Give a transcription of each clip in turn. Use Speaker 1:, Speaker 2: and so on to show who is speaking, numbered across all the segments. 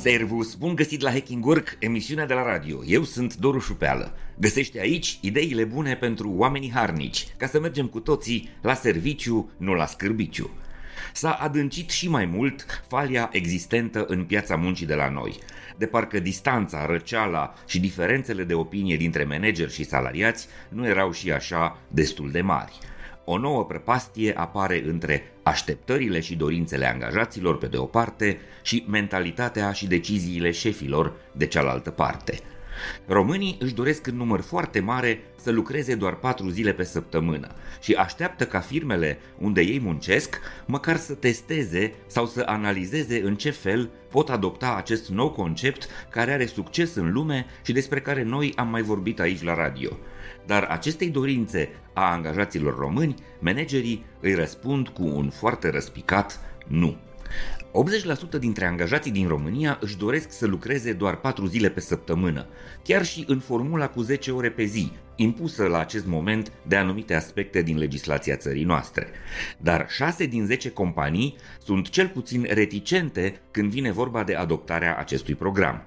Speaker 1: Servus, bun găsit la Hacking Work, emisiunea de la radio. Eu sunt Doru Șupeală. Găsește aici ideile bune pentru oamenii harnici, ca să mergem cu toții la serviciu, nu la scârbiciu. S-a adâncit și mai mult falia existentă în piața muncii de la noi. De parcă distanța, răceala și diferențele de opinie dintre manageri și salariați nu erau și așa destul de mari o nouă prăpastie apare între așteptările și dorințele angajaților pe de o parte și mentalitatea și deciziile șefilor de cealaltă parte. Românii își doresc în număr foarte mare să lucreze doar patru zile pe săptămână și așteaptă ca firmele unde ei muncesc măcar să testeze sau să analizeze în ce fel pot adopta acest nou concept care are succes în lume și despre care noi am mai vorbit aici la radio. Dar acestei dorințe a angajaților români, managerii îi răspund cu un foarte răspicat nu. 80% dintre angajații din România își doresc să lucreze doar 4 zile pe săptămână, chiar și în formula cu 10 ore pe zi, impusă la acest moment de anumite aspecte din legislația țării noastre. Dar 6 din 10 companii sunt cel puțin reticente când vine vorba de adoptarea acestui program.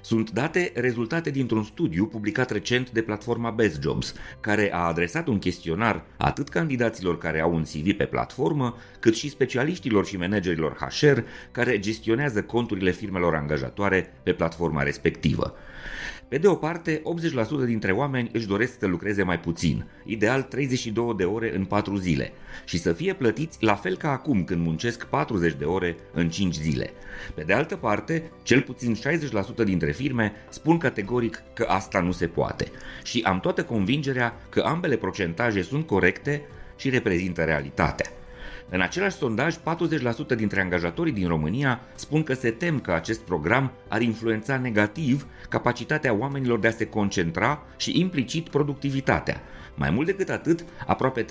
Speaker 1: Sunt date rezultate dintr-un studiu publicat recent de platforma Best Jobs, care a adresat un chestionar atât candidaților care au un CV pe platformă, cât și specialiștilor și managerilor HR care gestionează conturile firmelor angajatoare pe platforma respectivă. Pe de o parte, 80% dintre oameni își doresc să lucreze mai puțin, ideal 32 de ore în 4 zile, și să fie plătiți la fel ca acum când muncesc 40 de ore în 5 zile. Pe de altă parte, cel puțin 60% dintre firme spun categoric că asta nu se poate. Și am toată convingerea că ambele procentaje sunt corecte și reprezintă realitatea. În același sondaj, 40% dintre angajatorii din România spun că se tem că acest program ar influența negativ capacitatea oamenilor de a se concentra și implicit productivitatea. Mai mult decât atât, aproape 35%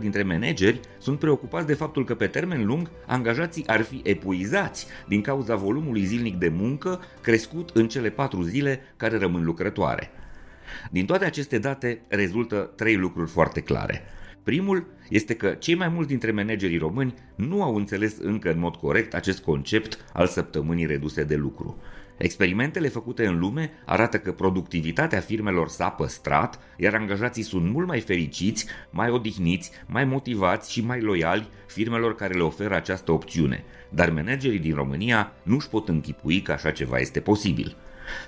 Speaker 1: dintre manageri sunt preocupați de faptul că pe termen lung angajații ar fi epuizați din cauza volumului zilnic de muncă crescut în cele patru zile care rămân lucrătoare. Din toate aceste date rezultă trei lucruri foarte clare. Primul este că cei mai mulți dintre managerii români nu au înțeles încă în mod corect acest concept al săptămânii reduse de lucru. Experimentele făcute în lume arată că productivitatea firmelor s-a păstrat, iar angajații sunt mult mai fericiți, mai odihniți, mai motivați și mai loiali firmelor care le oferă această opțiune. Dar managerii din România nu își pot închipui că așa ceva este posibil.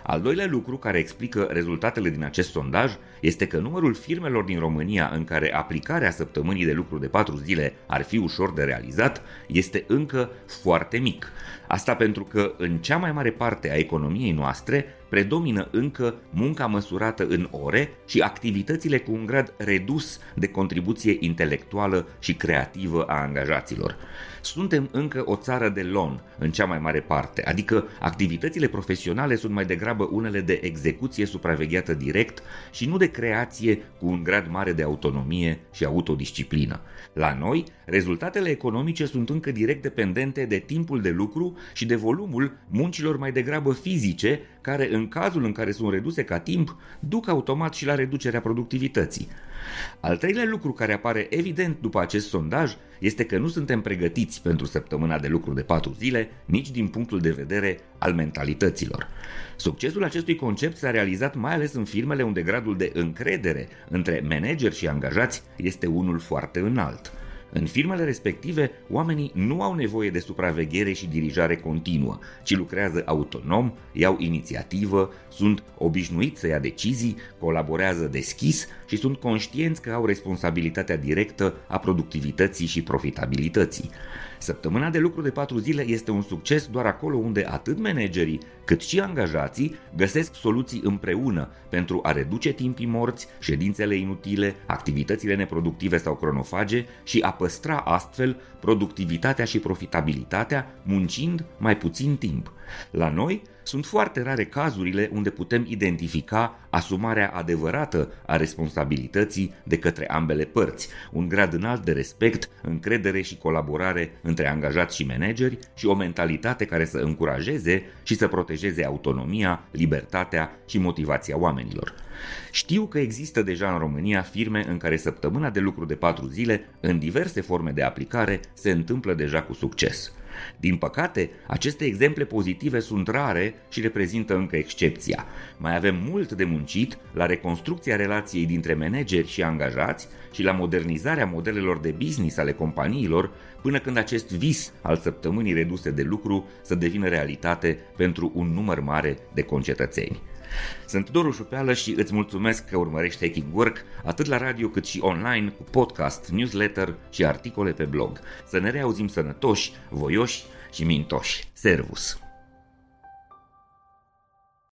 Speaker 1: Al doilea lucru care explică rezultatele din acest sondaj este că numărul firmelor din România în care aplicarea săptămânii de lucru de 4 zile ar fi ușor de realizat este încă foarte mic. Asta pentru că în cea mai mare parte a economiei noastre predomină încă munca măsurată în ore și activitățile cu un grad redus de contribuție intelectuală și creativă a angajaților. Suntem încă o țară de lon în cea mai mare parte, adică activitățile profesionale sunt mai degrabă unele de execuție supravegheată direct și nu de creație cu un grad mare de autonomie și autodisciplină. La noi, rezultatele economice sunt încă direct dependente de timpul de lucru și de volumul muncilor mai degrabă fizice, care în cazul în care sunt reduse ca timp, duc automat și la reducerea productivității. Al treilea lucru care apare evident după acest sondaj este că nu suntem pregătiți pentru săptămâna de lucru de 4 zile, nici din punctul de vedere al mentalităților. Succesul acestui concept s-a realizat mai ales în firmele unde gradul de încredere între manageri și angajați este unul foarte înalt. În firmele respective, oamenii nu au nevoie de supraveghere și dirijare continuă, ci lucrează autonom, iau inițiativă, sunt obișnuiți să ia decizii, colaborează deschis și sunt conștienți că au responsabilitatea directă a productivității și profitabilității. Săptămâna de lucru de 4 zile este un succes doar acolo unde atât managerii cât și angajații găsesc soluții împreună pentru a reduce timpii morți, ședințele inutile, activitățile neproductive sau cronofage și a păstra astfel productivitatea și profitabilitatea muncind mai puțin timp. La noi sunt foarte rare cazurile unde putem identifica asumarea adevărată a responsabilității de către ambele părți, un grad înalt de respect, încredere și colaborare între angajați și manageri și o mentalitate care să încurajeze și să protejeze autonomia, libertatea și motivația oamenilor. Știu că există deja în România firme în care săptămâna de lucru de 4 zile, în diverse forme de aplicare, se întâmplă deja cu succes. Din păcate, aceste exemple pozitive sunt rare și reprezintă încă excepția. Mai avem mult de muncit la reconstrucția relației dintre manageri și angajați și la modernizarea modelelor de business ale companiilor până când acest vis al săptămânii reduse de lucru să devină realitate pentru un număr mare de concetățeni. Sunt Doru Șupeală și îți mulțumesc că urmărești Hacking Work atât la radio cât și online cu podcast, newsletter și articole pe blog. Să ne reauzim sănătoși, voioși și mintoși. Servus!